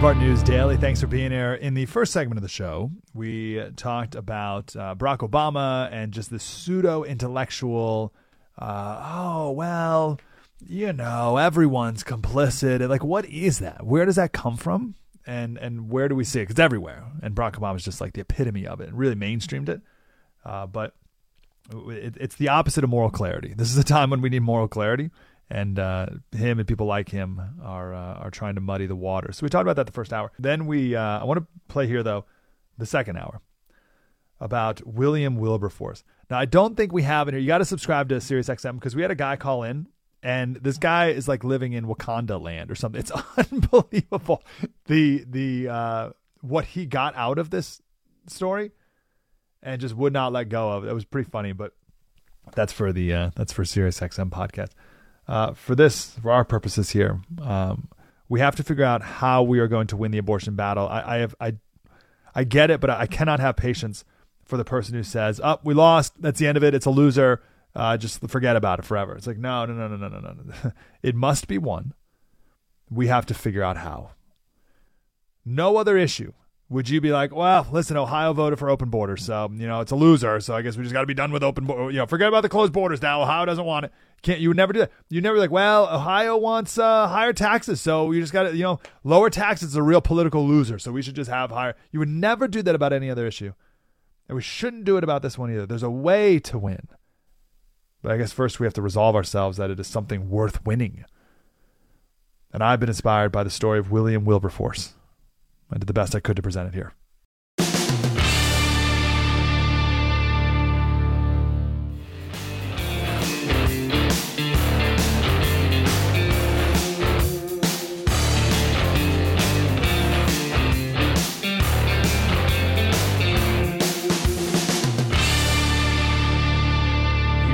Breitbart News Daily. Thanks for being here. In the first segment of the show, we talked about uh, Barack Obama and just the pseudo intellectual, uh, oh, well, you know, everyone's complicit. Like, what is that? Where does that come from? And and where do we see it? 'Cause it's everywhere. And Barack Obama's just like the epitome of it and really mainstreamed it. Uh, but it, it's the opposite of moral clarity. This is a time when we need moral clarity, and uh, him and people like him are uh, are trying to muddy the water. So we talked about that the first hour. Then we uh, I want to play here though the second hour about William Wilberforce. Now I don't think we have in here. You got to subscribe to SiriusXM because we had a guy call in. And this guy is like living in Wakanda land or something. It's unbelievable. The the uh, what he got out of this story and just would not let go of it. Was pretty funny, but that's for the uh, that's for Sirius XM podcast. Uh, for this, for our purposes here, um, we have to figure out how we are going to win the abortion battle. I, I have I I get it, but I cannot have patience for the person who says, "Up, oh, we lost. That's the end of it. It's a loser. Uh, just forget about it forever." It's like no, no, no, no, no, no, no. it must be won. We have to figure out how. No other issue would you be like, well, listen, Ohio voted for open borders, so you know it's a loser. So I guess we just got to be done with open, you know, forget about the closed borders now. Ohio doesn't want it. Can't you would never do that? You never like, well, Ohio wants uh, higher taxes, so you just got to, you know, lower taxes is a real political loser, so we should just have higher. You would never do that about any other issue, and we shouldn't do it about this one either. There's a way to win, but I guess first we have to resolve ourselves that it is something worth winning. And I've been inspired by the story of William Wilberforce. I did the best I could to present it here. Here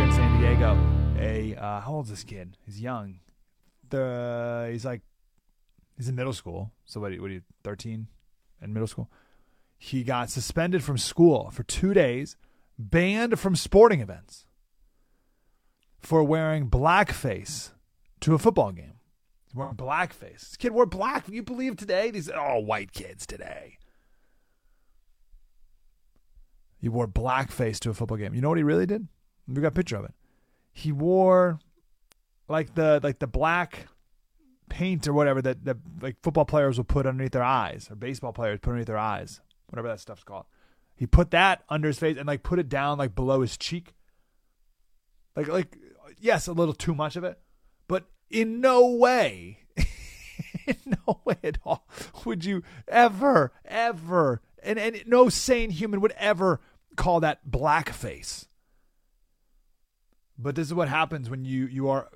in San Diego, a uh, how old is this kid? He's young. The he's like he's in middle school. So what? Are you, what are you? Thirteen in middle school. He got suspended from school for two days, banned from sporting events for wearing blackface to a football game. He's wearing blackface. This kid wore black. You believe today? These all white kids today. He wore blackface to a football game. You know what he really did? We got a picture of it. He wore like the like the black paint or whatever that, that like football players will put underneath their eyes or baseball players put underneath their eyes, whatever that stuff's called. He put that under his face and like put it down like below his cheek. Like like yes, a little too much of it, but in no way, in no way at all would you ever ever and and no sane human would ever call that blackface. But this is what happens when you you are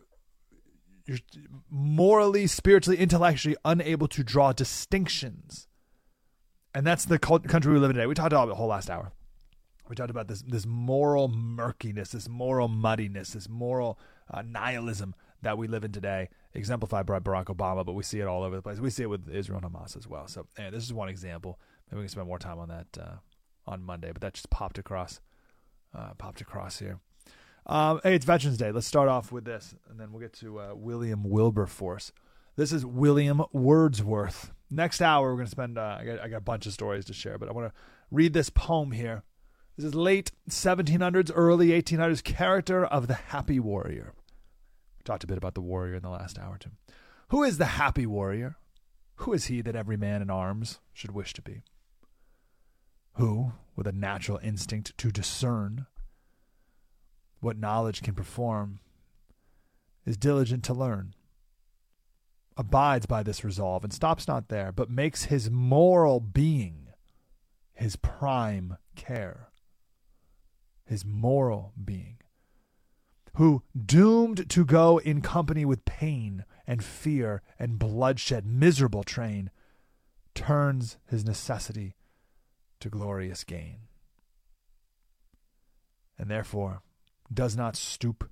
you're morally, spiritually, intellectually unable to draw distinctions. And that's the country we live in today. We talked about it the whole last hour. We talked about this this moral murkiness, this moral muddiness, this moral uh, nihilism that we live in today, exemplified by Barack Obama, but we see it all over the place. We see it with Israel and Hamas as well. So, this is one example. Maybe we can spend more time on that uh, on Monday, but that just popped across, uh, popped across here. Um, hey, it's Veterans Day. Let's start off with this, and then we'll get to uh, William Wilberforce. This is William Wordsworth. Next hour, we're going to spend. Uh, I, got, I got a bunch of stories to share, but I want to read this poem here. This is late 1700s, early 1800s. Character of the Happy Warrior. We talked a bit about the warrior in the last hour too. Who is the happy warrior? Who is he that every man in arms should wish to be? Who, with a natural instinct to discern, what knowledge can perform, is diligent to learn, abides by this resolve, and stops not there, but makes his moral being his prime care. His moral being. Who, doomed to go in company with pain and fear and bloodshed, miserable train, turns his necessity to glorious gain. And therefore, does not stoop,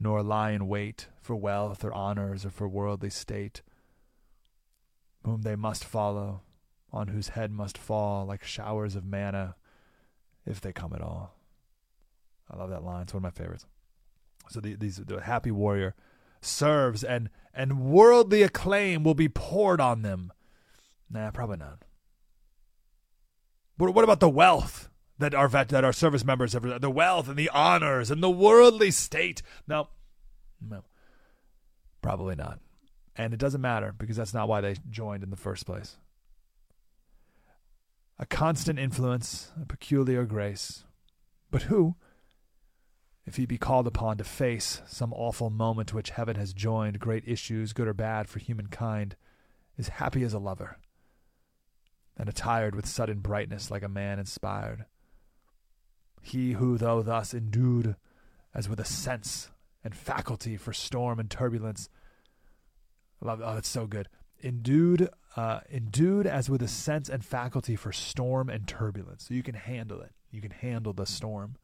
nor lie in wait for wealth or honors or for worldly state, whom they must follow, on whose head must fall like showers of manna, if they come at all. I love that line. It's one of my favorites. So the, these the happy warrior serves and and worldly acclaim will be poured on them. Nah, probably not. But what about the wealth that our vet, that our service members have? The wealth and the honors and the worldly state? No, no, probably not. And it doesn't matter because that's not why they joined in the first place. A constant influence, a peculiar grace. But who, if he be called upon to face some awful moment which heaven has joined great issues, good or bad, for humankind, is happy as a lover, and attired with sudden brightness like a man inspired? He who, though thus endued as with a sense and faculty for storm and turbulence, love. Oh, that's so good. Endued, uh, endued as with a sense and faculty for storm and turbulence, so you can handle it. You can handle the storm.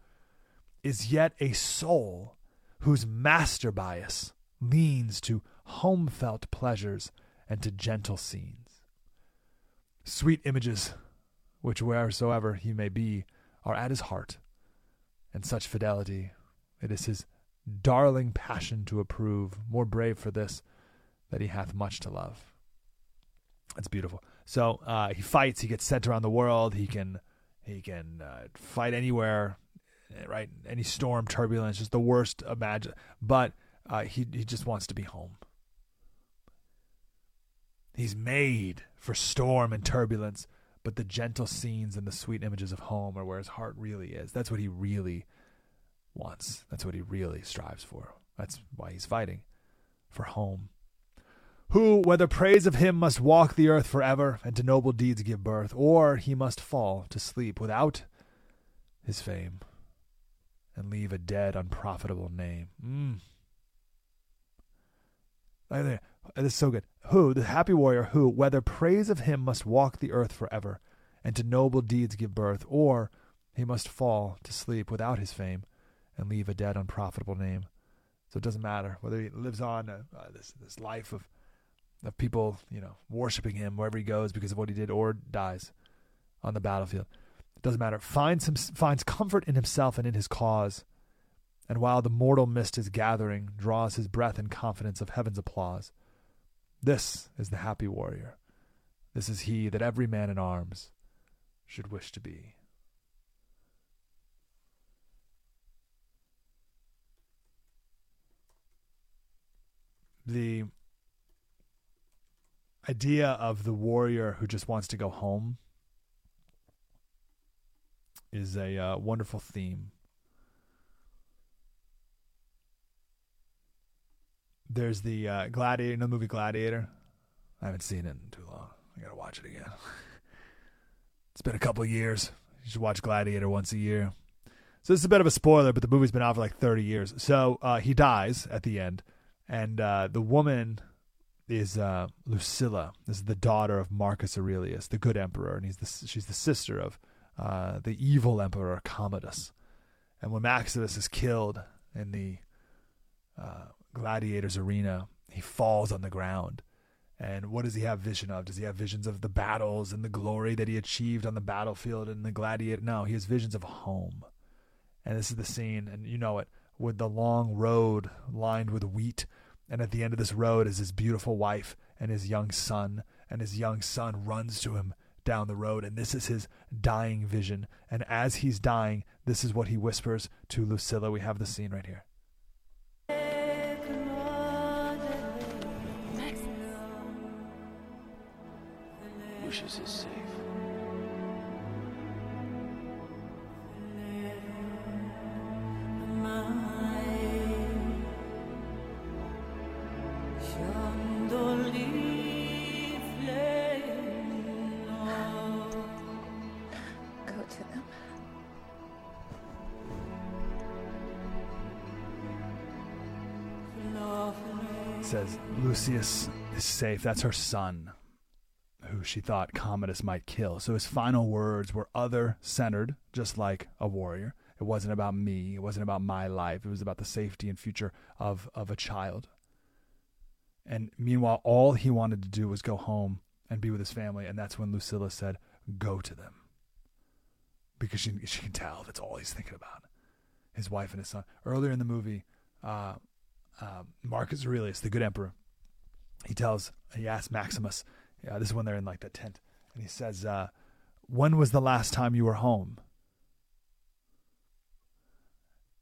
Is yet a soul whose master bias leans to home felt pleasures and to gentle scenes. Sweet images, which wheresoever he may be, are at his heart, and such fidelity it is his darling passion to approve, more brave for this that he hath much to love. That's beautiful. So uh, he fights. He gets sent around the world. He can he can uh, fight anywhere, right? Any storm, turbulence, just the worst imagine. But uh, he he just wants to be home. He's made for storm and turbulence, but the gentle scenes and the sweet images of home are where his heart really is. That's what he really wants. That's what he really strives for. That's why he's fighting for home who, whether praise of him must walk the earth forever and to noble deeds give birth, or he must fall to sleep without his fame and leave a dead, unprofitable name. Mm. This is so good. Who, the happy warrior, who, whether praise of him must walk the earth forever and to noble deeds give birth, or he must fall to sleep without his fame and leave a dead, unprofitable name. So it doesn't matter whether he lives on uh, this this life of of people, you know, worshiping him wherever he goes because of what he did or dies on the battlefield. It doesn't matter. Finds him finds comfort in himself and in his cause. And while the mortal mist is gathering, draws his breath in confidence of heaven's applause. This is the happy warrior. This is he that every man in arms should wish to be. The idea of the warrior who just wants to go home is a uh, wonderful theme. There's the uh, Gladiator, you know the movie Gladiator? I haven't seen it in too long. I gotta watch it again. it's been a couple years. You should watch Gladiator once a year. So this is a bit of a spoiler, but the movie's been out for like 30 years. So uh, he dies at the end, and uh, the woman is uh, Lucilla. This is the daughter of Marcus Aurelius, the good emperor, and he's the, she's the sister of uh, the evil emperor Commodus. And when Maximus is killed in the uh, gladiators arena, he falls on the ground. And what does he have vision of? Does he have visions of the battles and the glory that he achieved on the battlefield and the gladiator? No, he has visions of home. And this is the scene, and you know it, with the long road lined with wheat and at the end of this road is his beautiful wife and his young son, and his young son runs to him down the road, and this is his dying vision. And as he's dying, this is what he whispers to Lucilla. We have the scene right here. Lucius is safe. Go to them. Says Lucius is safe. That's her son, who she thought Commodus might kill. So his final words were other centered, just like a warrior. It wasn't about me. It wasn't about my life. It was about the safety and future of, of a child. And meanwhile, all he wanted to do was go home and be with his family. And that's when Lucilla said, Go to them. Because she, she can tell that's all he's thinking about his wife and his son. Earlier in the movie, uh, uh, Marcus Aurelius, the good emperor, he tells, he asks Maximus, Yeah, this is when they're in like the tent, and he says, uh, "When was the last time you were home?"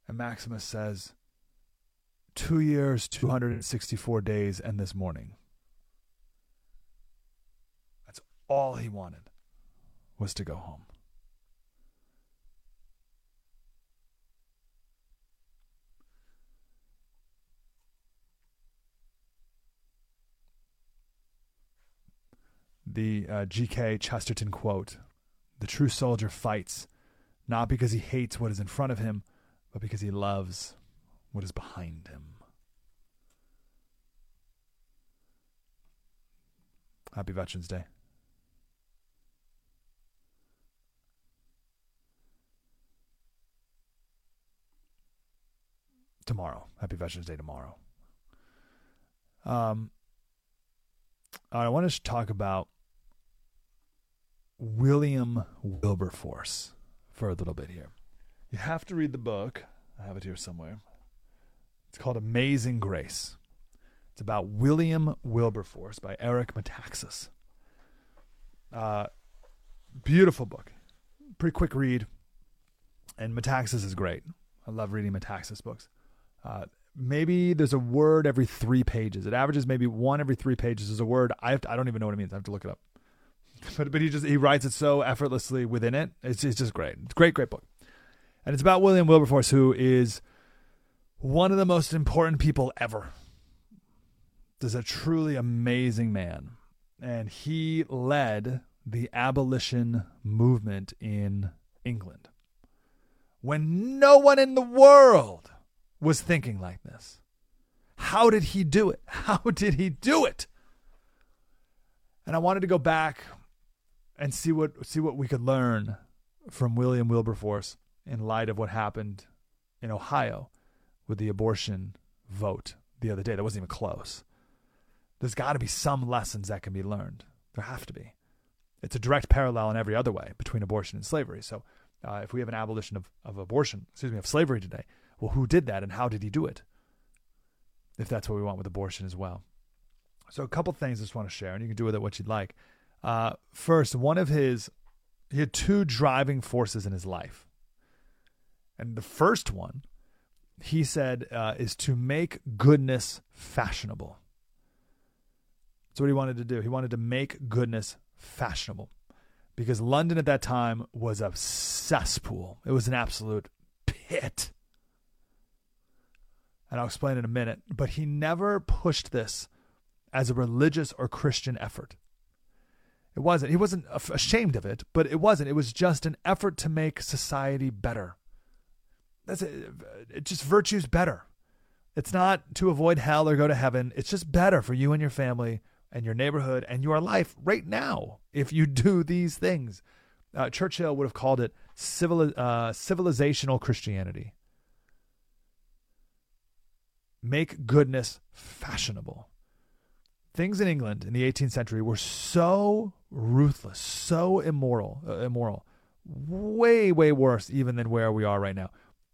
And Maximus says, two years, 264 days, and this morning. That's all he wanted was to go home. The uh, G.K. Chesterton quote The true soldier fights not because he hates what is in front of him, but because he loves what is behind him. Happy Veterans Day. Tomorrow. Happy Veterans Day tomorrow. Um, I want to talk about William Wilberforce for a little bit here. You have to read the book. I have it here somewhere. It's called Amazing Grace. It's about William Wilberforce by Eric Metaxas. Uh, beautiful book. Pretty quick read. And Metaxas is great. I love reading Metaxas books. Uh, maybe there's a word every three pages. It averages maybe one every three pages is a word. I to, I don't even know what it means. I have to look it up. But but he just he writes it so effortlessly within it. It's it's just great. It's a great great book, and it's about William Wilberforce, who is one of the most important people ever. Is a truly amazing man, and he led the abolition movement in England when no one in the world was thinking like this. How did he do it? How did he do it? And I wanted to go back and see what see what we could learn from William Wilberforce in light of what happened in Ohio with the abortion vote the other day. That wasn't even close. There's got to be some lessons that can be learned. There have to be. It's a direct parallel in every other way between abortion and slavery. So, uh, if we have an abolition of, of abortion, excuse me, of slavery today, well, who did that and how did he do it? If that's what we want with abortion as well. So, a couple things I just want to share, and you can do with it what you'd like. Uh, first, one of his, he had two driving forces in his life. And the first one, he said, uh, is to make goodness fashionable. That's what he wanted to do. He wanted to make goodness fashionable because London at that time was a cesspool. It was an absolute pit. And I'll explain in a minute. But he never pushed this as a religious or Christian effort. It wasn't. He wasn't ashamed of it, but it wasn't. It was just an effort to make society better. That's it. It just virtue's better. It's not to avoid hell or go to heaven. It's just better for you and your family and your neighborhood and your life right now if you do these things. Uh, Churchill would have called it civil, uh, civilizational Christianity. Make goodness fashionable things in England in the 18th century were so ruthless, so immoral, uh, immoral, way, way worse even than where we are right now.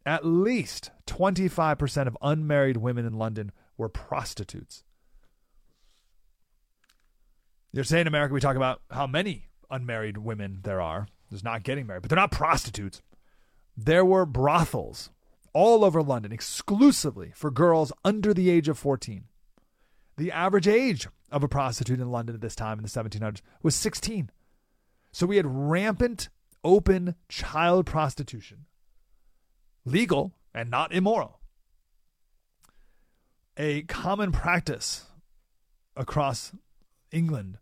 At least 25% of unmarried women in London were prostitutes. You're saying in America, we talk about how many unmarried women there are. There's not getting married, but they're not prostitutes. There were brothels all over London exclusively for girls under the age of 14. The average age of a prostitute in London at this time in the 1700s was 16. So we had rampant, open child prostitution, legal and not immoral. A common practice across England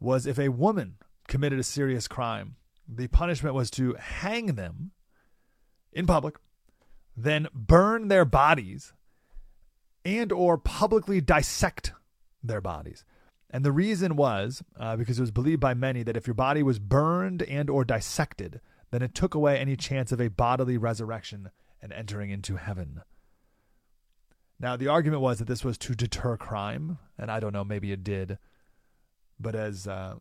was if a woman committed a serious crime, the punishment was to hang them in public, then burn their bodies and or publicly dissect their bodies. And the reason was uh, because it was believed by many that if your body was burned and or dissected, then it took away any chance of a bodily resurrection and entering into heaven. Now, the argument was that this was to deter crime, and I don't know, maybe it did. But as uh,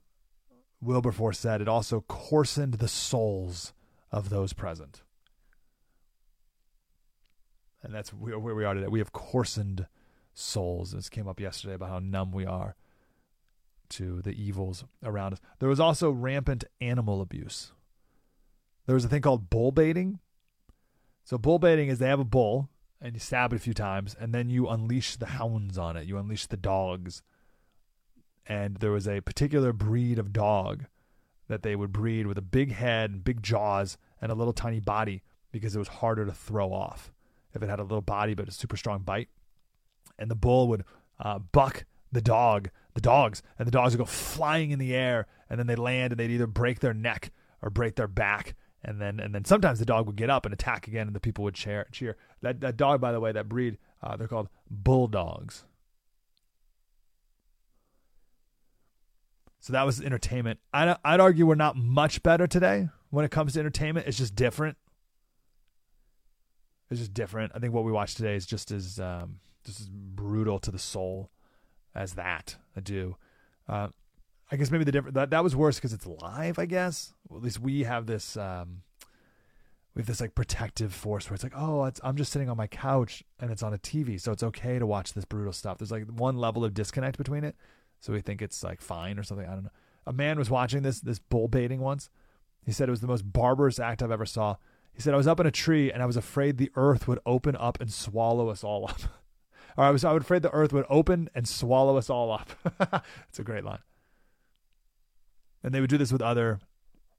Wilberforce said, it also coarsened the souls of those present and that's where we are today. We have coarsened souls. This came up yesterday about how numb we are to the evils around us. There was also rampant animal abuse. There was a thing called bull baiting. So bull baiting is they have a bull and you stab it a few times and then you unleash the hounds on it. You unleash the dogs. And there was a particular breed of dog that they would breed with a big head and big jaws and a little tiny body because it was harder to throw off if it had a little body but a super strong bite. And the bull would uh, buck the dog, the dogs, and the dogs would go flying in the air, and then they land and they'd either break their neck or break their back, and then and then sometimes the dog would get up and attack again, and the people would cheer. Cheer. That that dog, by the way, that breed, uh, they're called bulldogs. So that was entertainment. I'd, I'd argue we're not much better today when it comes to entertainment. It's just different. It's just different. I think what we watch today is just as um, just as brutal to the soul as that. I do. Uh, I guess maybe the different that that was worse because it's live. I guess well, at least we have this um, we have this like protective force where it's like, oh, it's, I'm just sitting on my couch and it's on a TV, so it's okay to watch this brutal stuff. There's like one level of disconnect between it, so we think it's like fine or something. I don't know. A man was watching this this bull baiting once. He said it was the most barbarous act I've ever saw. He said I was up in a tree and I was afraid the earth would open up and swallow us all up. or I was I was afraid the earth would open and swallow us all up. It's a great line. And they would do this with other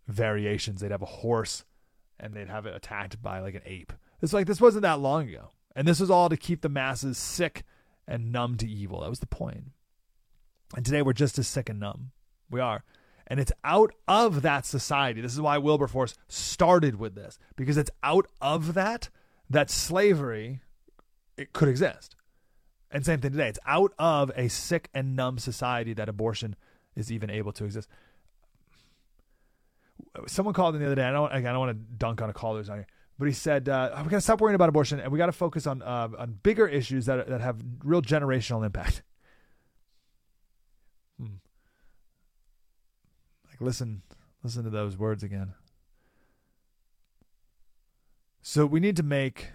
variations. They'd have a horse and they'd have it attacked by like an ape. It's like this wasn't that long ago. And this was all to keep the masses sick and numb to evil. That was the point. And today we're just as sick and numb. We are. And it's out of that society. This is why Wilberforce started with this, because it's out of that that slavery it could exist. And same thing today. It's out of a sick and numb society that abortion is even able to exist. Someone called in the other day. I don't. I don't want to dunk on a caller on here, but he said uh, we got to stop worrying about abortion and we got to focus on uh, on bigger issues that that have real generational impact. Hmm. Like listen, listen to those words again. So we need to make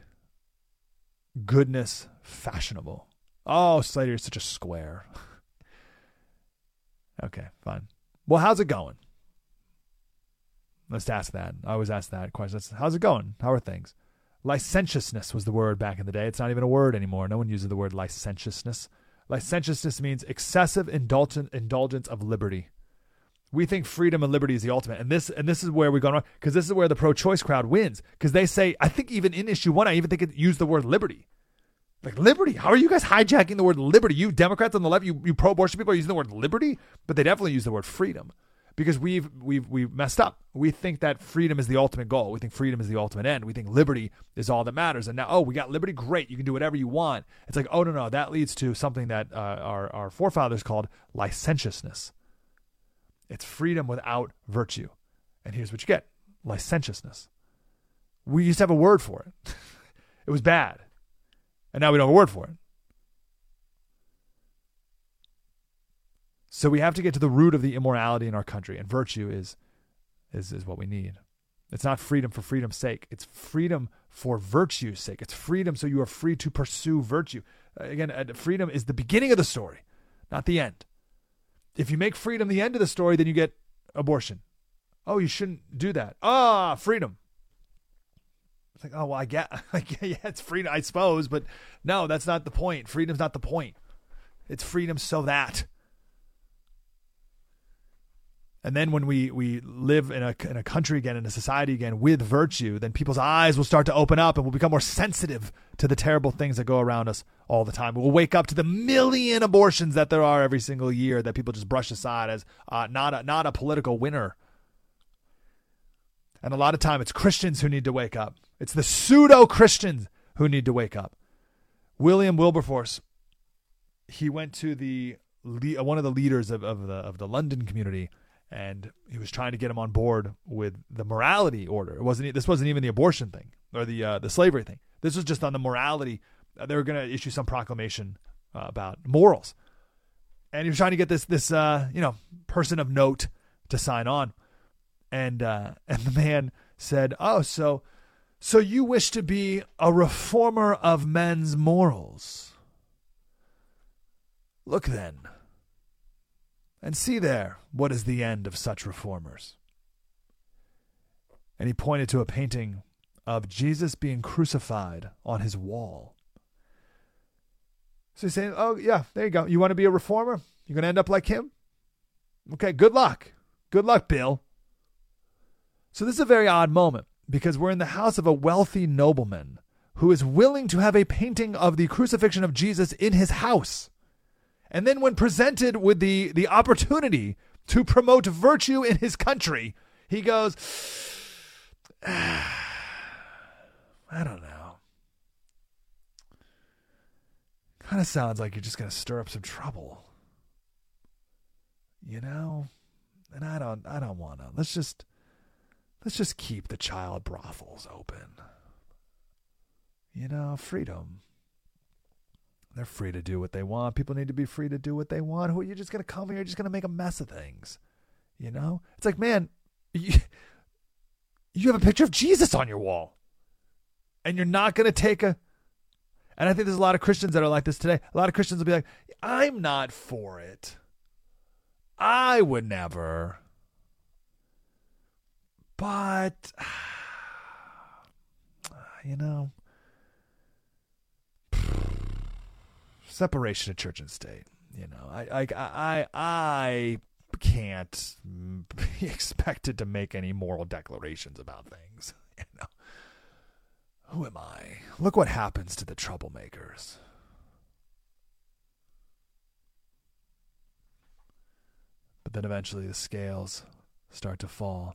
goodness fashionable. Oh, Slater, you're such a square. okay, fine. Well, how's it going? Let's ask that. I always ask that question. How's it going? How are things? Licentiousness was the word back in the day. It's not even a word anymore. No one uses the word licentiousness. Licentiousness means excessive indulgence of liberty. We think freedom and liberty is the ultimate, and this and this is where we go wrong because this is where the pro-choice crowd wins because they say I think even in issue one I even think it used the word liberty. Like liberty. How are you guys hijacking the word liberty? You Democrats on the left, you, you pro abortion people are using the word liberty, but they definitely use the word freedom. Because we've we've we've messed up. We think that freedom is the ultimate goal. We think freedom is the ultimate end. We think liberty is all that matters. And now, oh, we got liberty, great. You can do whatever you want. It's like, oh no, no, that leads to something that uh, our our forefathers called licentiousness. It's freedom without virtue. And here's what you get: licentiousness. We used to have a word for it. it was bad and now we don't have a word for it. So we have to get to the root of the immorality in our country, and virtue is, is, is what we need. It's not freedom for freedom's sake. It's freedom for virtue's sake. It's freedom so you are free to pursue virtue. Again, uh, freedom is the beginning of the story, not the end. If you make freedom the end of the story, then you get abortion. Oh, you shouldn't do that. Ah, freedom. It's like, oh well, I get, I get, yeah, it's freedom, I suppose, but no, that's not the point. Freedom's not the point. It's freedom so that. And then when we we live in a in a country again, in a society again with virtue, then people's eyes will start to open up and we'll become more sensitive to the terrible things that go around us all the time. We'll wake up to the million abortions that there are every single year that people just brush aside as uh, not a not a political winner. And a lot of time it's Christians who need to wake up. It's the pseudo Christians who need to wake up. William Wilberforce, he went to the uh, one of the leaders of, of the of the London community, and he was trying to get him on board with the morality order. It wasn't this wasn't even the abortion thing or the uh, the slavery thing. This was just on the morality. Uh, they were going to issue some proclamation uh, about morals, and he was trying to get this this uh, you know person of note to sign on, and uh, and the man said, "Oh, so." So you wish to be a reformer of men's morals? Look then. And see there what is the end of such reformers. And he pointed to a painting of Jesus being crucified on his wall. So he's saying, Oh, yeah, there you go. You want to be a reformer? You're going to end up like him? Okay, good luck. Good luck, Bill. So this is a very odd moment because we're in the house of a wealthy nobleman who is willing to have a painting of the crucifixion of Jesus in his house. And then when presented with the, the opportunity to promote virtue in his country, he goes, I don't know. Kind of sounds like you're just going to stir up some trouble. You know? And I don't I don't want to. Let's just let's just keep the child brothels open. You know, freedom. They're free to do what they want. People need to be free to do what they want. Who are you just going to come here? You're just going to make a mess of things. You know? It's like, man, you, you have a picture of Jesus on your wall. And you're not going to take a. And I think there's a lot of Christians that are like this today. A lot of Christians will be like, I'm not for it. I would never. But, you know, separation of church and state. You know, I, I, I, I can't be expected to make any moral declarations about things. You know, who am I? Look what happens to the troublemakers. But then eventually the scales start to fall.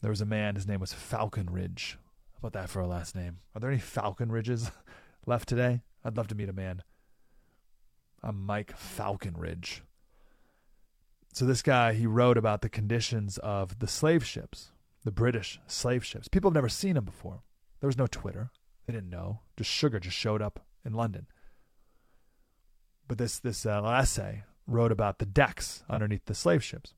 There was a man, his name was Falconridge. How about that for a last name? Are there any Falconridges left today? I'd love to meet a man. I'm Mike Falconridge. So this guy, he wrote about the conditions of the slave ships, the British slave ships. People have never seen them before. There was no Twitter. They didn't know. Just sugar just showed up in London. But this this uh, essay wrote about the decks underneath the slave ships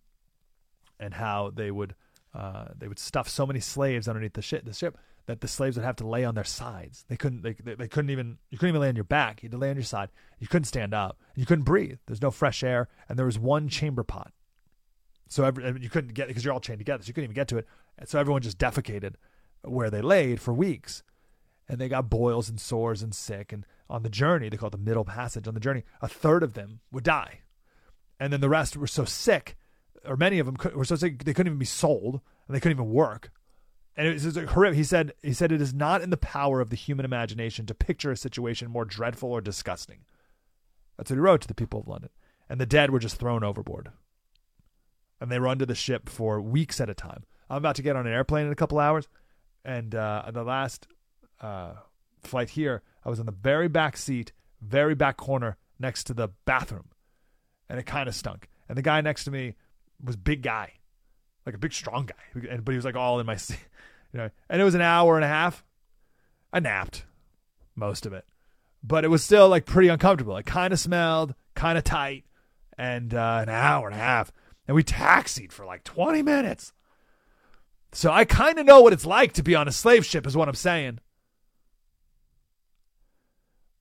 and how they would uh, they would stuff so many slaves underneath the ship, the ship that the slaves would have to lay on their sides. They couldn't. They, they, couldn't even. You couldn't even lay on your back. You had to lay on your side. You couldn't stand up. You couldn't breathe. There's no fresh air, and there was one chamber pot. So every, you couldn't get because you're all chained together. So you couldn't even get to it. And so everyone just defecated where they laid for weeks, and they got boils and sores and sick. And on the journey, they call it the middle passage. On the journey, a third of them would die, and then the rest were so sick, or many of them were so sick they couldn't even be sold, and they couldn't even work and it was horrific. He said, he said, it is not in the power of the human imagination to picture a situation more dreadful or disgusting. That's what he wrote to the people of London. And the dead were just thrown overboard. And they run to the ship for weeks at a time. I'm about to get on an airplane in a couple hours. And uh, the last uh, flight here, I was in the very back seat, very back corner next to the bathroom. And it kind of stunk. And the guy next to me was big guy like a big strong guy. And but he was like all in my, you know, and it was an hour and a half. I napped most of it, but it was still like pretty uncomfortable. It kind of smelled, kind of tight, and uh, an hour and a half, and we taxied for like twenty minutes. So I kind of know what it's like to be on a slave ship, is what I'm saying.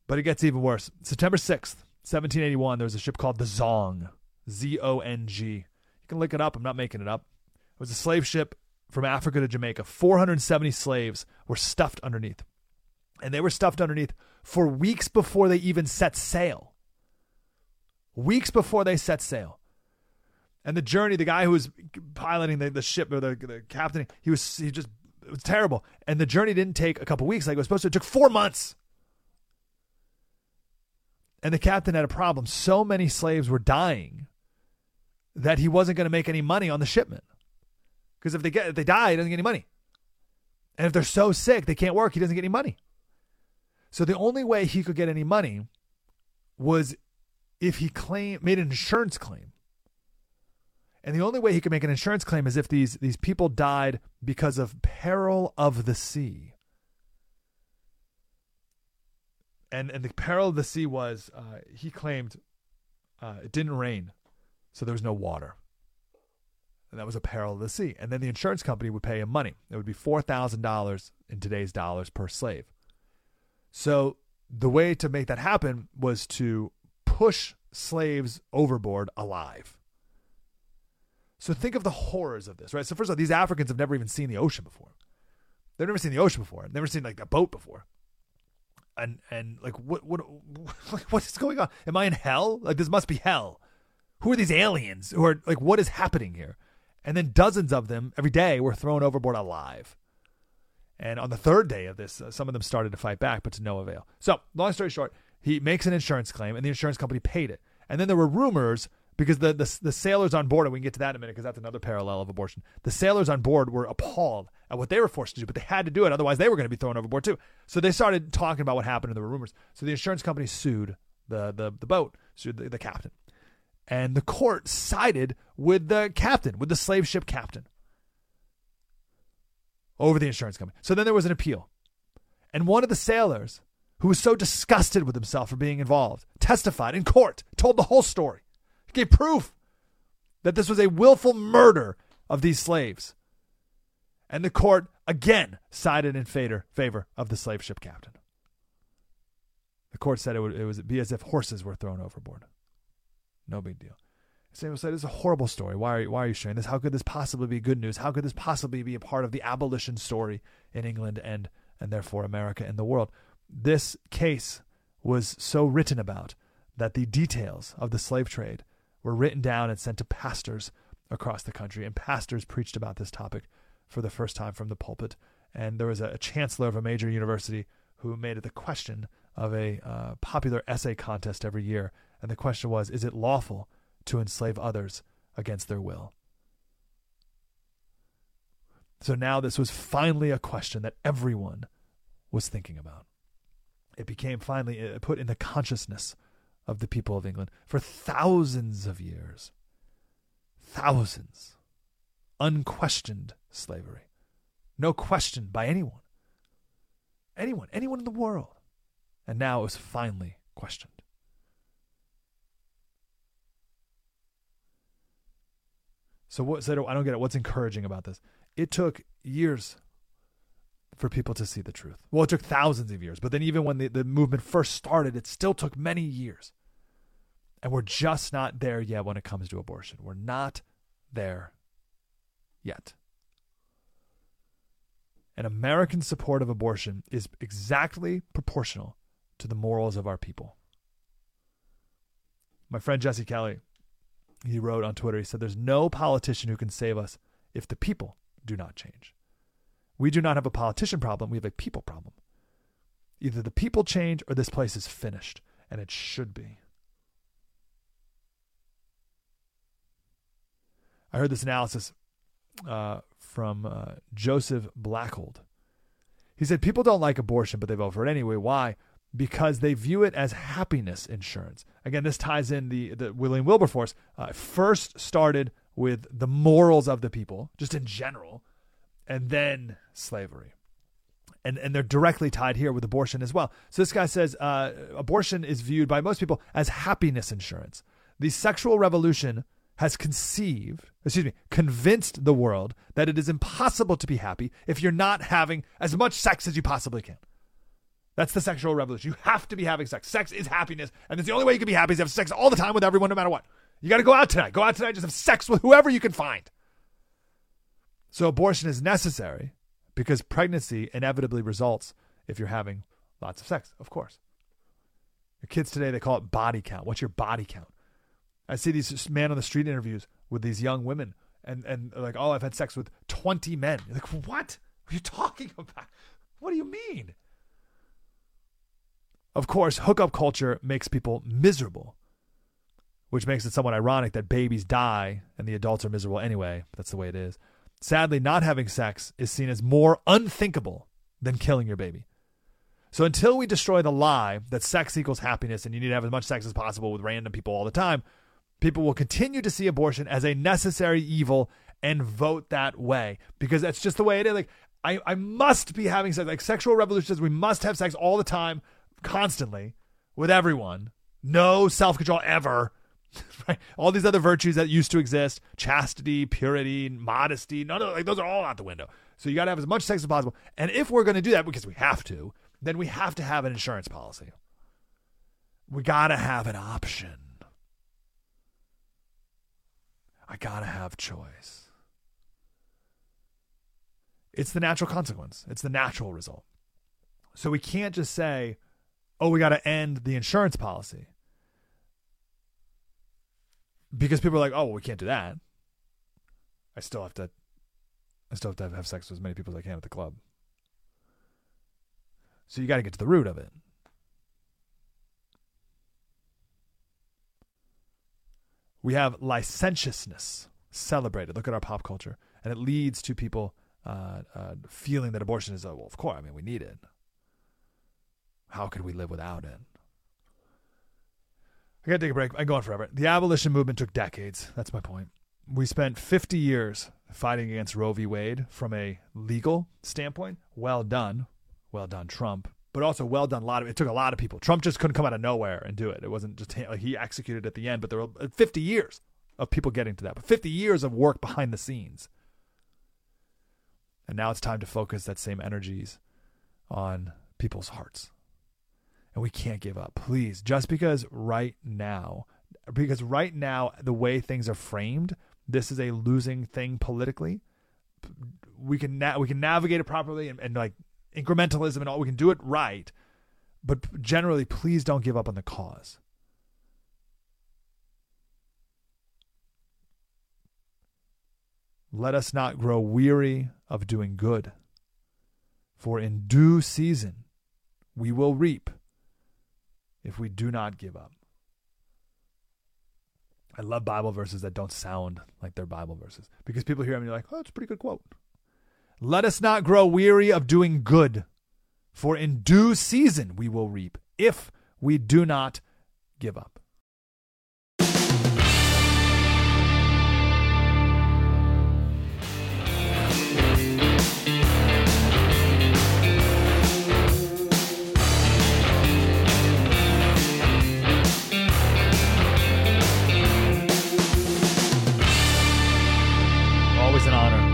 But it gets even worse. September 6th, 1781, there was a ship called the Zong. Z O N G. You can look it up. I'm not making it up was a slave ship from Africa to Jamaica. 470 slaves were stuffed underneath. And they were stuffed underneath for weeks before they even set sail. Weeks before they set sail. And the journey, the guy who was piloting the, the ship or the, the captain, he was he just it was terrible. And the journey didn't take a couple weeks like it was supposed to. It took four months. And the captain had a problem. So many slaves were dying that he wasn't going to make any money on the shipment. Because if they get if they die, he doesn't get any money. And if they're so sick they can't work, he doesn't get any money. So the only way he could get any money was if he made an insurance claim. And the only way he could make an insurance claim is if these these people died because of peril of the sea. And and the peril of the sea was uh, he claimed uh, it didn't rain, so there was no water and that was a peril of the sea. And then the insurance company would pay him money. It would be $4,000 in today's dollars per slave. So the way to make that happen was to push slaves overboard alive. So think of the horrors of this, right? So first of all, these Africans have never even seen the ocean before. They've never seen the ocean before. Never seen like a boat before. And and like what what like what is going on? Am I in hell? Like this must be hell. Who are these aliens? Who are like what is happening here? And then dozens of them every day were thrown overboard alive. And on the third day of this, uh, some of them started to fight back, but to no avail. So, long story short, he makes an insurance claim, and the insurance company paid it. And then there were rumors because the, the, the sailors on board, and we can get to that in a minute because that's another parallel of abortion. The sailors on board were appalled at what they were forced to do, but they had to do it. Otherwise, they were going to be thrown overboard too. So they started talking about what happened, and there were rumors. So the insurance company sued the, the, the boat, sued the, the captain. And the court sided with the captain, with the slave ship captain over the insurance company. So then there was an appeal. And one of the sailors, who was so disgusted with himself for being involved, testified in court, told the whole story, gave proof that this was a willful murder of these slaves. And the court again sided in favor, of the slave ship captain. The court said it would it was be as if horses were thrown overboard. No big deal. Samuel said, "It's a horrible story. Why are you, why are you sharing this? How could this possibly be good news? How could this possibly be a part of the abolition story in England and and therefore America and the world?" This case was so written about that the details of the slave trade were written down and sent to pastors across the country, and pastors preached about this topic for the first time from the pulpit. And there was a, a chancellor of a major university who made it the question of a uh, popular essay contest every year, and the question was, "Is it lawful?" to enslave others against their will. So now this was finally a question that everyone was thinking about. It became finally put in the consciousness of the people of England for thousands of years. Thousands. Unquestioned slavery. No question by anyone. Anyone, anyone in the world. And now it was finally questioned. So what? So I don't get it. What's encouraging about this? It took years for people to see the truth. Well, it took thousands of years, but then even when the, the movement first started, it still took many years. And we're just not there yet when it comes to abortion. We're not there yet. And American support of abortion is exactly proportional to the morals of our people. My friend Jesse Kelly he wrote on Twitter, he said, There's no politician who can save us if the people do not change. We do not have a politician problem, we have a people problem. Either the people change or this place is finished, and it should be. I heard this analysis uh, from uh, Joseph Backholm. He said, People don't like abortion, but they vote for it anyway. Why? Because they view it as happiness insurance. Again, this ties in the, the William Wilberforce uh, first started with the morals of the people, just in general, and then slavery. And, and they're directly tied here with abortion as well. So this guy says uh, abortion is viewed by most people as happiness insurance. The sexual revolution has conceived, excuse me, convinced the world that it is impossible to be happy if you're not having as much sex as you possibly can. That's the sexual revolution. You have to be having sex. Sex is happiness, and it's the only way you can be happy is to have sex all the time with everyone, no matter what. You got to go out tonight. Go out tonight. Just have sex with whoever you can find. So abortion is necessary because pregnancy inevitably results if you're having lots of sex. Of course. Your kids today they call it body count. What's your body count? I see these man on the street interviews with these young women, and and like, oh, I've had sex with twenty men. You're like, what? What are you talking about? What do you mean? Of course, hookup culture makes people miserable, which makes it somewhat ironic that babies die and the adults are miserable anyway. That's the way it is. Sadly, not having sex is seen as more unthinkable than killing your baby. So until we destroy the lie that sex equals happiness and you need to have as much sex as possible with random people all the time, people will continue to see abortion as a necessary evil and vote that way because that's just the way it is. Like I, I must be having sex. Like sexual revolution says we must have sex all the time constantly with everyone. No self control ever. right? All these other virtues that used to exist chastity, purity, modesty none of like those are all out the window. So you got to have as much sex as possible. And if we're going to do that, because we have to, then we have to have an insurance policy. We got to have an option. I gotta have choice. It's the natural consequence, it's the natural result. So we can't just say, oh, we got to end the insurance policy. Because people are like, oh, well, we can't do that. I still have to I still have to have sex with as many people as I can at the club. So you got to get to the root of it. We have licentiousness celebrated. Look at our pop culture. And it leads to people uh, uh, feeling that abortion is, a, well, of course, I mean, we need it. How could we live without it? I got to take a break. I'm going forever. The abolition movement took decades. That's my point. We spent 50 years fighting against Roe v. Wade from a legal standpoint. Well done. Well done, Trump. But also well done. A lot of it took a lot of people. Trump just couldn't come out of nowhere and do it. It wasn't just like he executed at the end, but there were uh, 50 years of people getting to that. But 50 years of work behind the scenes. And now it's time to focus that same energies on people's hearts. And we can't give up. Please, just because right now, because right now, the way things are framed, this is a losing thing politically. We can na- we can navigate it properly and, and like incrementalism and all. We can do it right, but generally, please don't give up on the cause. Let us not grow weary of doing good, for in due season we will reap if we do not give up. I love Bible verses that don't sound like they're Bible verses because people hear them and you're like, oh, that's a pretty good quote. Let us not grow weary of doing good, for in due season we will reap if we do not give up.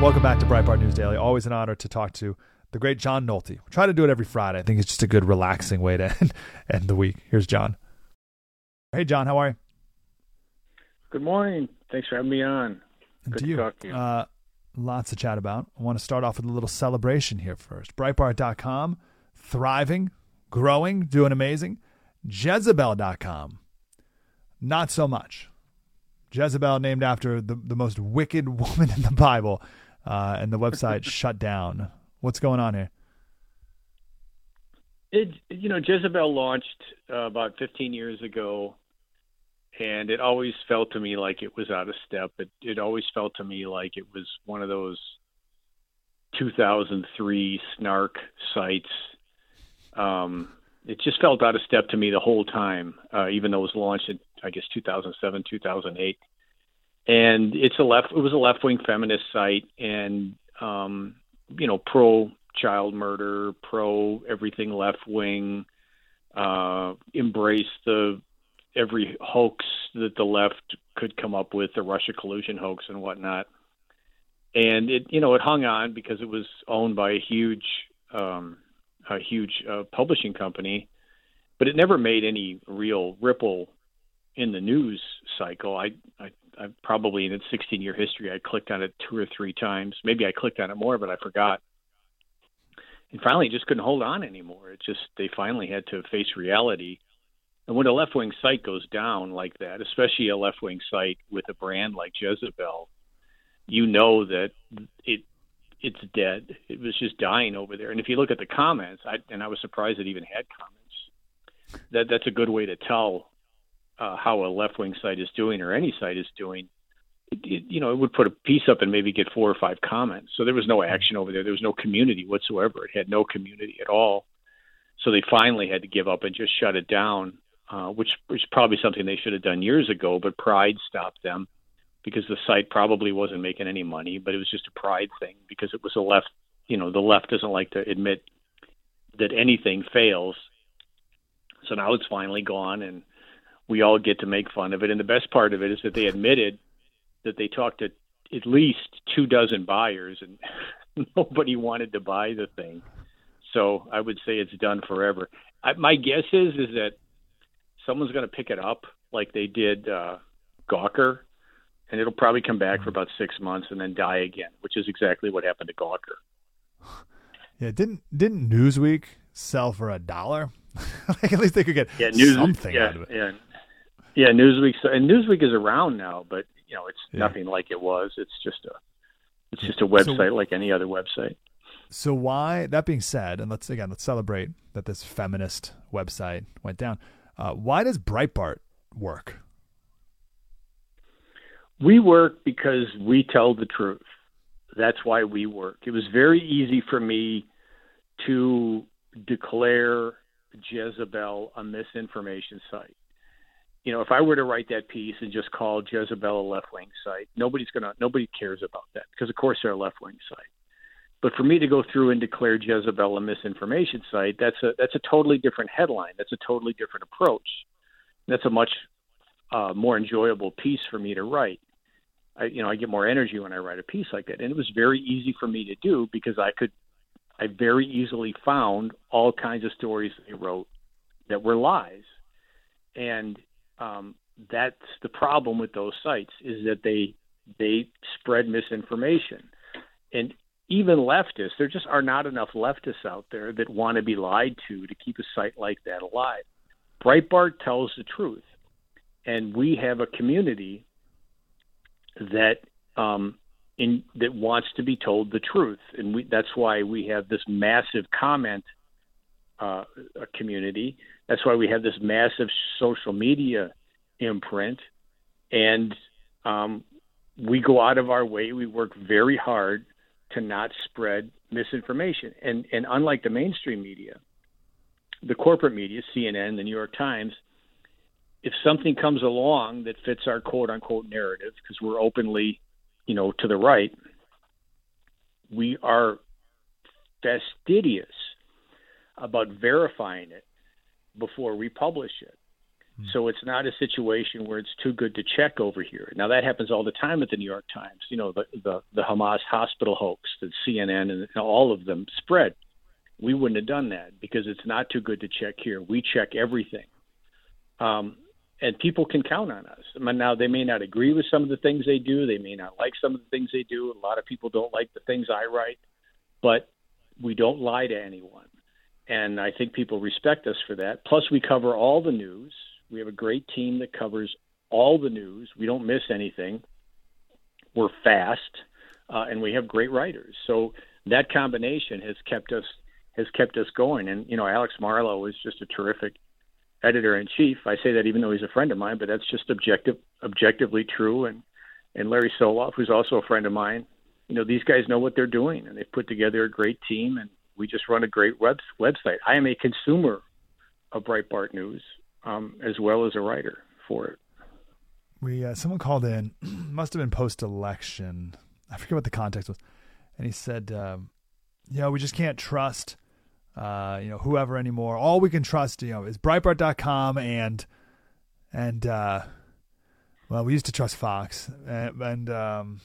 Welcome back to Breitbart News Daily. Always an honor to talk to the great John Nolte. We try to do it every Friday. I think it's just a good, relaxing way to end, end the week. Here's John. Hey, John, how are you? Good morning. Thanks for having me on. Good to, to you. talk to you. Uh, lots to chat about. I want to start off with a little celebration here first. Breitbart.com, thriving, growing, doing amazing. Jezebel.com, not so much. Jezebel, named after the, the most wicked woman in the Bible uh, and the website shut down. What's going on here? It you know Jezebel launched uh, about 15 years ago, and it always felt to me like it was out of step. It it always felt to me like it was one of those 2003 snark sites. Um, it just felt out of step to me the whole time, uh, even though it was launched in I guess 2007, 2008 and it's a left it was a left wing feminist site and um you know pro child murder pro everything left wing uh embrace the every hoax that the left could come up with the russia collusion hoax and whatnot and it you know it hung on because it was owned by a huge um a huge uh, publishing company but it never made any real ripple in the news cycle. I, I, I probably in its 16 year history, I clicked on it two or three times. Maybe I clicked on it more, but I forgot. And finally, just couldn't hold on anymore. It just they finally had to face reality. And when a left wing site goes down like that, especially a left wing site with a brand like Jezebel, you know that it it's dead. It was just dying over there. And if you look at the comments, I, and I was surprised it even had comments. That that's a good way to tell uh, how a left wing site is doing or any site is doing, it, it, you know, it would put a piece up and maybe get four or five comments. So there was no action over there. There was no community whatsoever. It had no community at all. So they finally had to give up and just shut it down, uh, which was probably something they should have done years ago. But pride stopped them because the site probably wasn't making any money, but it was just a pride thing because it was a left. You know, the left doesn't like to admit that anything fails. So now it's finally gone, and we all get to make fun of it. And the best part of it is that they admitted that they talked to at least two dozen buyers and nobody wanted to buy the thing. So I would say it's done forever. I, my guess is is that someone's going to pick it up like they did uh, Gawker, and it'll probably come back for about six months and then die again, which is exactly what happened to Gawker. Yeah, didn't didn't Newsweek sell for a dollar? like at least they could get yeah, News, something yeah, out of it. Yeah, yeah, Newsweek and Newsweek is around now, but you know it's Yeah. nothing like it was. It's just a it's just a website like any other website. So why? That being said, and let's again let's celebrate that this feminist website went down. Uh, why does Breitbart work? We work because we tell the truth. That's why we work. It was very easy for me to declare Jezebel a misinformation site. You know, if I were to write that piece and just call Jezebel a left wing site, nobody's gonna nobody cares about that because of course they're a left wing site. But for me to go through and declare Jezebel a misinformation site, that's a that's a totally different headline. That's a totally different approach. That's a much uh, more enjoyable piece for me to write. I, you know, I get more energy when I write a piece like that, and it was very easy for me to do because I could, I very easily found all kinds of stories they wrote that were lies, and um, that's the problem with those sites is that they they spread misinformation, and even leftists, there just are not enough leftists out there that want to be lied to to keep a site like that alive. Breitbart tells the truth, and we have a community that um, in that wants to be told the truth, and we, that's why we have this massive comment uh, community. That's why we have this massive social media imprint, and um, we go out of our way. We work very hard to not spread misinformation, and and unlike the mainstream media, the corporate media, CNN, the New York Times if something comes along that fits our quote unquote narrative, because we're openly, you know, to the right, we are fastidious about verifying it before we publish it. So it's not a situation where it's too good to check over here. Now that happens all the time at the New York Times. You know, the the, the Hamas hospital hoax that CNN and all of them spread. We wouldn't have done that because it's not too good to check here. We check everything. Um, and people can count on us. Now they may not agree with some of the things they do. They may not like some of the things they do. A lot of people don't like the things I write, but we don't lie to anyone. And I think people respect us for that. Plus, we cover all the news. We have a great team that covers all the news. We don't miss anything. We're fast, uh, and we have great writers. So that combination has kept us has kept us going. And you know, Alex Marlow is just a terrific editor in chief. I say that even though he's a friend of mine, but that's just objective, objectively true. And and Larry Solov, who's also a friend of mine, you know, these guys know what they're doing, and they've put together a great team, and we just run a great web website. I am a consumer of Breitbart News um, as well as a writer for it. We uh, someone called in, must have been post election. I forget what the context was, and he said, um, "You know, we just can't trust." uh, you know, whoever anymore. All we can trust, you know, is Breitbart.com and and uh, well, we used to trust Fox and, and um,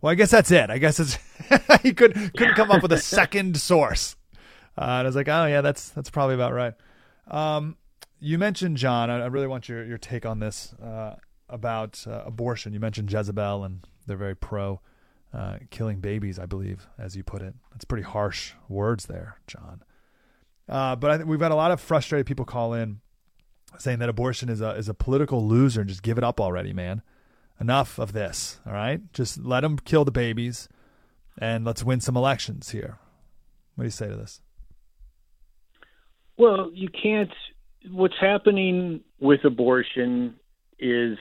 well, I guess that's it. I guess it's he could couldn't come up with a second source. Uh, and I was like, oh yeah, that's that's probably about right. Um, you mentioned John. I, I really want your your take on this uh, about uh, abortion. You mentioned Jezebel, and they're very pro uh, killing babies, I believe, as you put it. That's pretty harsh words there, John. Uh, but I think we've got a lot of frustrated people call in saying that abortion is a is a political loser and just give it up already, man. Enough of this, all right? Just let them kill the babies and let's win some elections here. What do you say to this? Well, you can't. What's happening with abortion is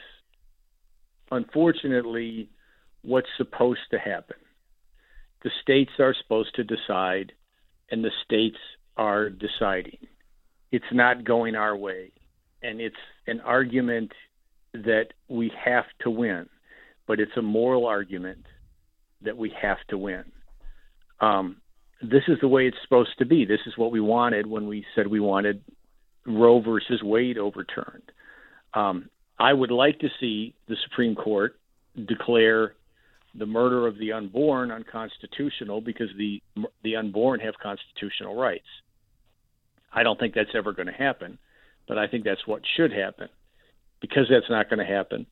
unfortunately what's supposed to happen. The states are supposed to decide, and the states are deciding. It's not going our way. And it's an argument that we have to win, but it's a moral argument that we have to win. Um, this is the way it's supposed to be. This is what we wanted when we said we wanted Roe versus Wade overturned. Um, I would like to see the Supreme Court declare the murder of the unborn unconstitutional because the the unborn have constitutional rights. I don't think that's ever going to happen, but I think that's what should happen. Because that's not going to happen,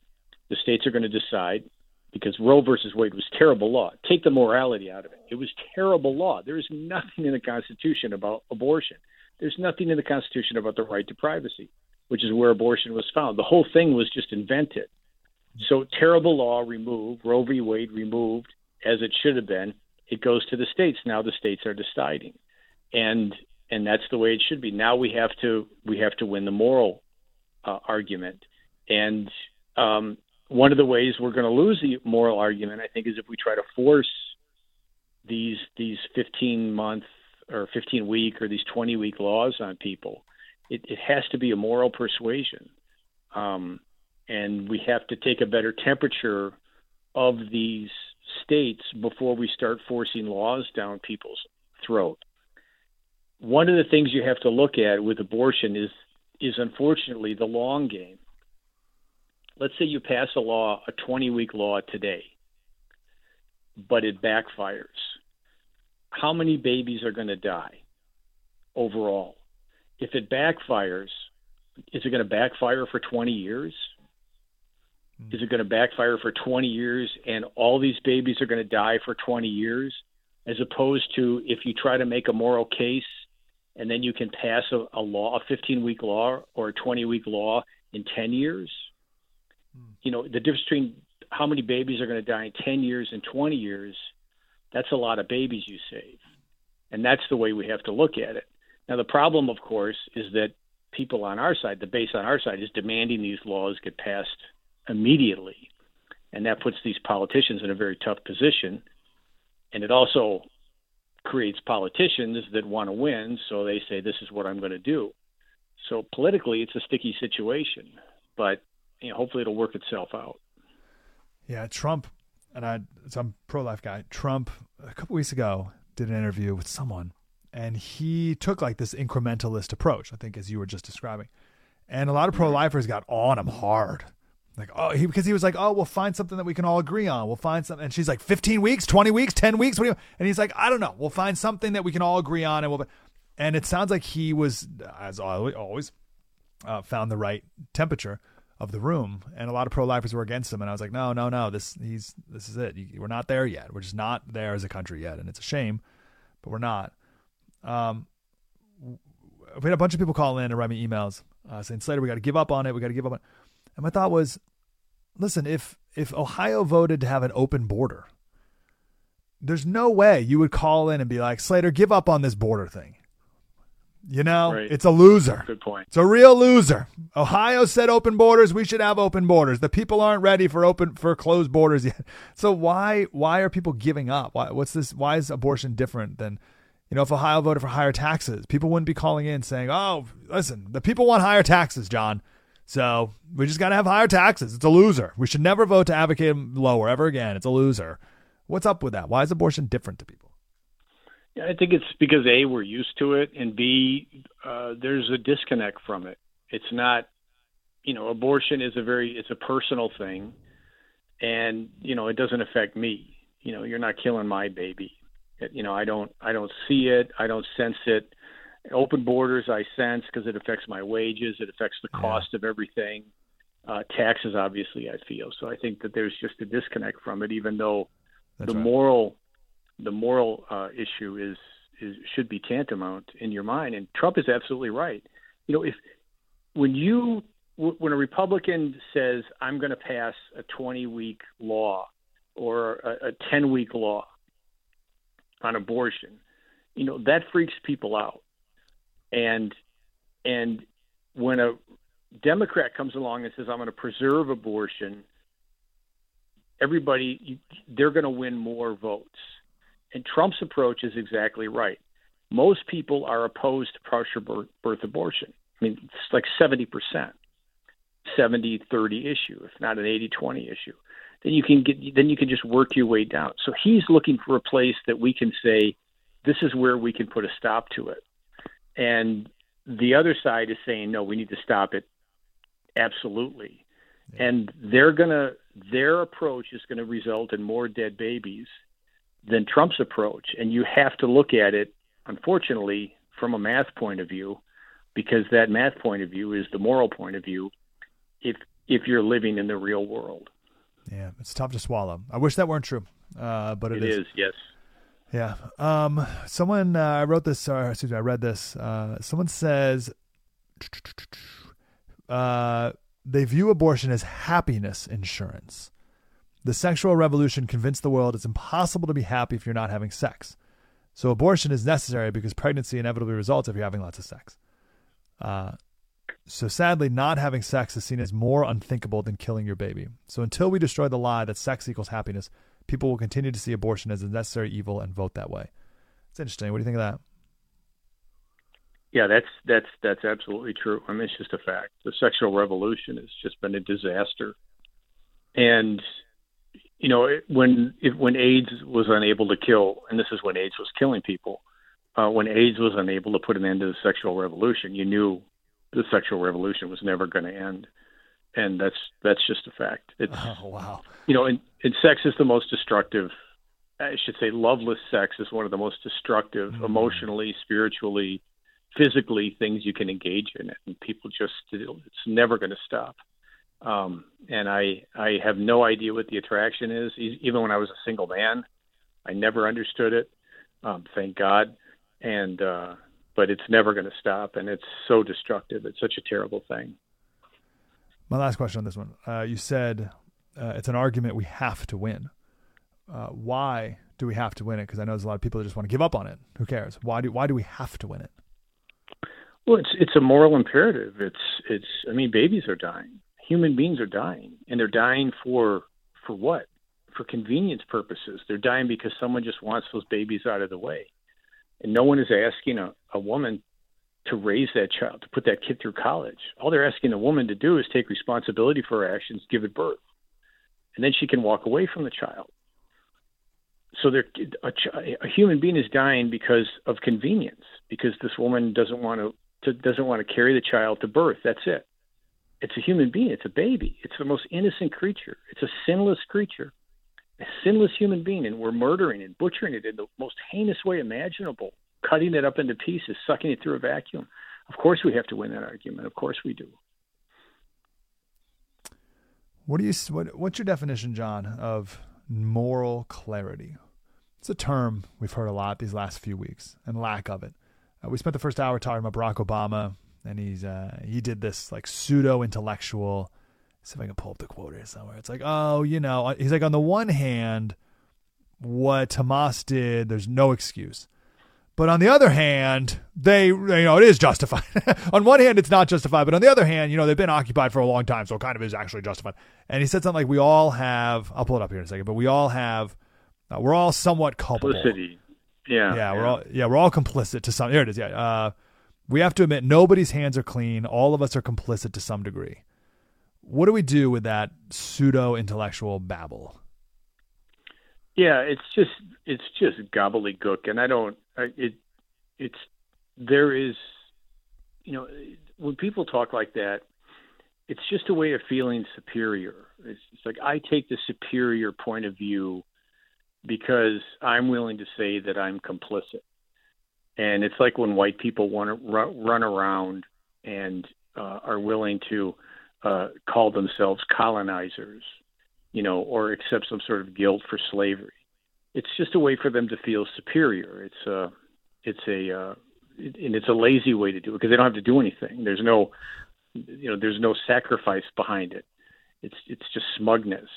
The states are going to decide because Roe versus Wade was terrible law. Take the morality out of it. It was terrible law. There is nothing in the Constitution about abortion. There's nothing in the Constitution about the right to privacy, which is where abortion was found. The whole thing was just invented. So terrible law removed, Roe v. Wade removed, as it should have been. It goes to the states. Now the states are deciding, and and that's the way it should be. Now we have to we have to win the moral uh, argument, and um, one of the ways we're going to lose the moral argument, I think, is if we try to force these these 15 month or 15 week or these 20 week laws on people. It, it has to be a moral persuasion, um, and we have to take a better temperature of these states before we start forcing laws down people's throat. One of the things you have to look at with abortion is is unfortunately the long game let's say you pass a law, a 20 week law today, but it backfires. How many babies are going to die overall? If it backfires, is it going to backfire for 20 years? Hmm. Is it going to backfire for 20 years and all these babies are going to die for 20 years? As opposed to if you try to make a moral case and then you can pass a, a law, a 15 week law or a 20 week law in 10 years? Mm. you know, the difference between how many babies are going to die in 10 years and 20 years, that's a lot of babies you save. And that's the way we have to look at it. Now, the problem, of course, is that people on our side, the base on our side, is demanding these laws get passed immediately. And that puts these politicians in a very tough position. And it also creates politicians that want to win, so they say, This is what I'm going to do. So politically, it's a sticky situation. But you know, hopefully it'll work itself out. Yeah, Trump, and I, so I'm pro life guy. Trump a couple weeks ago did an interview with someone, and he took like this incrementalist approach. I think as you were just describing, and a lot of pro lifers got on him hard. Like, oh, he, because he was like, oh, we'll find something that we can all agree on. We'll find something. And she's like, 15 weeks, 20 weeks, 10 weeks. What do you, and he's like, I don't know. We'll find something that we can all agree on. And we'll, and it sounds like he was, as always, uh, found the right temperature of the room, and a lot of pro-lifers were against him. And I was like, no, no, no, this he's this is it. We're not there yet. We're just not there as a country yet, and it's a shame, but we're not. Um, we had a bunch of people call in and write me emails uh, saying, Slater, we got to give up on it. We got to give up on it. And my thought was, listen, if if Ohio voted to have an open border, there's no way you would call in and be like, Slater, give up on this border thing. You know, right. it's a loser. Good point. It's a real loser. Ohio said open borders. We should have open borders. The people aren't ready for open for closed borders yet. So why why are people giving up? Why what's this? Why is abortion different than? You know, if Ohio voted for higher taxes, people wouldn't be calling in saying, "Oh, listen, the people want higher taxes, John." So we just got to have higher taxes. It's a loser. We should never vote to advocate lower ever again. It's a loser. What's up with that? Why is abortion different to people? I think it's because a we're used to it, and b uh, there's a disconnect from it. It's not, you know, abortion is a very it's a personal thing, and you know it doesn't affect me. You know, you're not killing my baby. You know, I don't I don't see it. I don't sense it. Open borders I sense because it affects my wages. It affects the cost yeah. of everything. Uh, taxes, obviously, I feel. So I think that there's just a disconnect from it, even though That's the right. moral the moral uh, issue is is should be tantamount in your mind. And Trump is absolutely right. You know, if when you when a Republican says I'm going to pass a 20 week law or a, a 10 week law on abortion, you know that freaks people out. And and when a Democrat comes along and says I'm going to preserve abortion, everybody they're going to win more votes and Trump's approach is exactly right. Most people are opposed to partial birth, birth abortion. I mean, it's like 70%, 70 30 issue, if not an 80 20 issue. Then you can get, then you can just work your way down. So he's looking for a place that we can say, this is where we can put a stop to it. And the other side is saying, no, we need to stop it. Absolutely. Yeah. And they're going to, their approach is going to result in more dead babies than Trump's approach. And you have to look at it, unfortunately, from a math point of view, because that math point of view is the moral point of view if if you're living in the real world. Yeah, it's tough to swallow. I wish that weren't true, uh, but it, it is. is. Yes. Yeah. Um, someone uh, I wrote this. Or, excuse me. I read this. Uh, someone says uh, they view abortion as happiness insurance. The sexual revolution convinced the world it's impossible to be happy if you're not having sex. So abortion is necessary because pregnancy inevitably results if you're having lots of sex. Uh, so sadly, not having sex is seen as more unthinkable than killing your baby. So until we destroy the lie that sex equals happiness, people will continue to see abortion as a necessary evil and vote that way. It's interesting. What do you think of that? Yeah, that's that's that's absolutely true. I mean, it's just a fact. The sexual revolution has just been a disaster, and you know, when it, when AIDS was unable to kill, and this is when AIDS was killing people, uh, when AIDS was unable to put an end to the sexual revolution, you knew the sexual revolution was never going to end, and that's that's just a fact. It's, oh wow! You know, and, and sex is the most destructive. I should say, loveless sex is one of the most destructive, mm-hmm. emotionally, spiritually, physically things you can engage in, and people just it's never going to stop. Um, and I I have no idea what the attraction is. Even when I was a single man, I never understood it. Um, thank God. And uh, but it's never going to stop, and it's so destructive. It's such a terrible thing. My last question on this one: uh, You said uh, it's an argument we have to win. Uh, why do we have to win it? Because I know there's a lot of people that just want to give up on it. Who cares? Why do why do we have to win it? Well, it's it's a moral imperative. It's it's. I mean, babies are dying human beings are dying, and they're dying for for what? For convenience purposes. They're dying because someone just wants those babies out of the way, and no one is asking a, a woman to raise that child, to put that kid through college. All they're asking a woman to do is take responsibility for her actions, give it birth, and then she can walk away from the child. So they're, a, a human being is dying because of convenience, because this woman doesn't want to, to doesn't want to carry the child to birth. That's it it's a human being. It's a baby. It's the most innocent creature. It's a sinless creature, a sinless human being, and we're murdering and butchering it in the most heinous way imaginable, cutting it up into pieces, sucking it through a vacuum. Of course, we have to win that argument. Of course, we do. What do you? What, what's your definition, John, of moral clarity? It's a term we've heard a lot these last few weeks, and lack of it. Uh, we spent the first hour talking about Barack Obama and he's uh, he did this like pseudo intellectual. See if I can pull up the quote here somewhere. It's like, oh, you know, he's like on the one hand, what Hamas did, there's no excuse. But on the other hand, they, you know, it is justified. on one hand, it's not justified, but on the other hand, you know, they've been occupied for a long time, so it kind of is actually justified. And he said something like, "We all have." I'll pull it up here in a second, but we all have. Uh, we're all somewhat culpable. Complicity. Yeah, yeah, yeah, we're all yeah, we're all complicit to some. Here it is. Yeah, uh, we have to admit nobody's hands are clean. All of us are complicit to some degree. What do we do with that pseudo intellectual babble? Yeah, it's just it's just gobbledygook, and I don't. It it's there is, you know, when people talk like that, it's just a way of feeling superior. It's, it's like I take the superior point of view because I'm willing to say that I'm complicit and it's like when white people want to run around and uh, are willing to uh, call themselves colonizers, you know, or accept some sort of guilt for slavery. It's just a way for them to feel superior. It's a, it's a, uh, and it's a lazy way to do it because they don't have to do anything. There's no, you know, there's no sacrifice behind it. It's it's just smugness,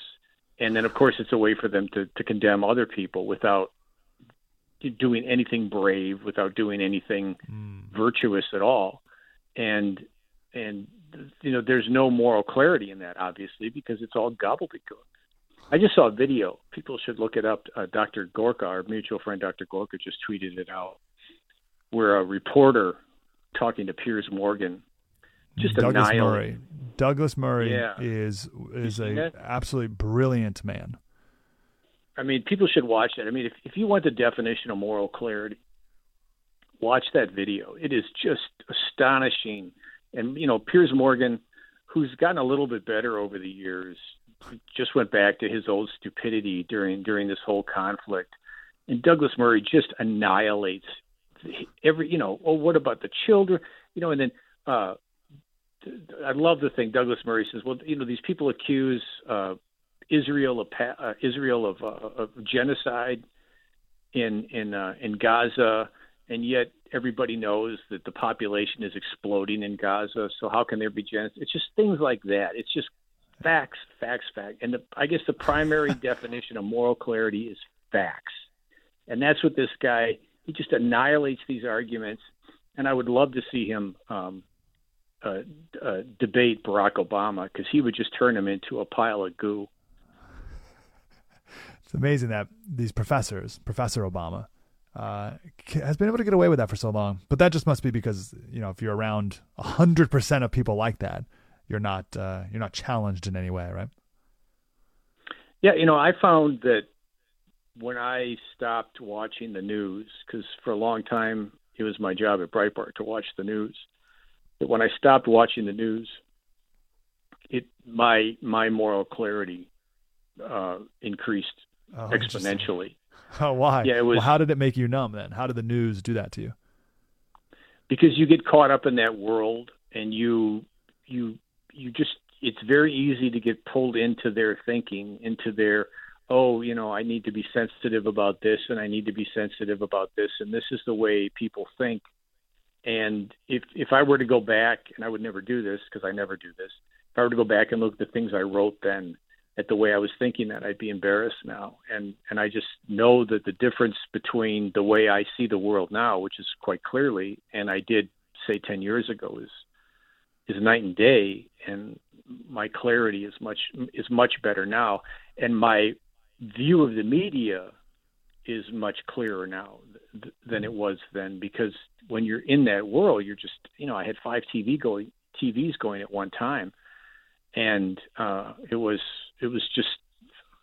and then of course it's a way for them to to condemn other people without doing anything brave, without doing anything mm. virtuous at all, and and you know there's no moral clarity in that obviously because it's all gobbledygook. I just saw a video. People should look it up. Uh, Dr. Gorka, our mutual friend Dr. Gorka, just tweeted it out, where a reporter talking to Piers Morgan just Douglas. Murray. Douglas Murray yeah. is is a absolutely brilliant man. I mean, people should watch that. I mean, if if you want the definition of moral clarity, watch that video. It is just astonishing. And you know, Piers Morgan, who's gotten a little bit better over the years, just went back to his old stupidity during during this whole conflict. And Douglas Murray just annihilates every. You know, oh, what about the children? You know, and then. uh I love the thing Douglas Murray says. Well, you know, these people accuse uh, Israel of uh, Israel of, uh, of genocide in in uh, in Gaza, and yet everybody knows that the population is exploding in Gaza. So how can there be genocide? It's just things like that. It's just facts, facts, facts. And the, I guess the primary definition of moral clarity is facts, and that's what this guy. He just annihilates these arguments, and I would love to see him um, uh, uh, debate Barack Obama because he would just turn him into a pile of goo. It's amazing that these professors, Professor Obama, uh, has been able to get away with that for so long. But that just must be because you know if you're around hundred percent of people like that, you're not uh, you're not challenged in any way, right? Yeah, you know, I found that when I stopped watching the news, because for a long time it was my job at Breitbart to watch the news. But when I stopped watching the news, it my my moral clarity uh, increased oh, exponentially. Oh, why? Yeah, it was. Well, how did it make you numb then? How did the news do that to you? Because you get caught up in that world, and you you you just it's very easy to get pulled into their thinking, into their oh, you know, I need to be sensitive about this, and I need to be sensitive about this, and this is the way people think. And if if I were to go back, and I would never do this because I never do this, if I were to go back and look at the things I wrote then at the way I was thinking that, I'd be embarrassed now. And and I just know that the difference between the way I see the world now, which is quite clearly, and I did say ten years ago, is is night and day. And my clarity is much is much better now, and my view of the media is much clearer now than it was then because when you're in that world you're just you know I had five TV going TVs going at one time and uh it was it was just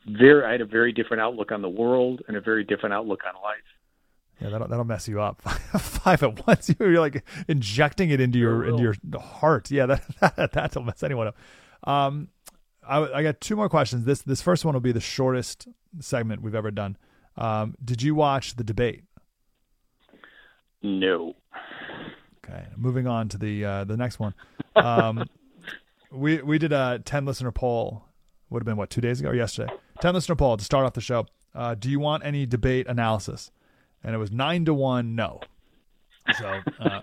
very I had a very different outlook on the world and a very different outlook on life. Yeah, that'll that'll mess you up. Five at once, you're like injecting it into your into your heart. Yeah, that, that that'll mess anyone up. Um, I, I got two more questions. This this first one will be the shortest segment we've ever done. Um, did you watch the debate? No. Okay, moving on to the uh, the next one. Um, we we did a ten listener poll. Would have been what two days ago or yesterday? Ten listener poll to start off the show. Uh, do you want any debate analysis? And it was nine to one no. So uh,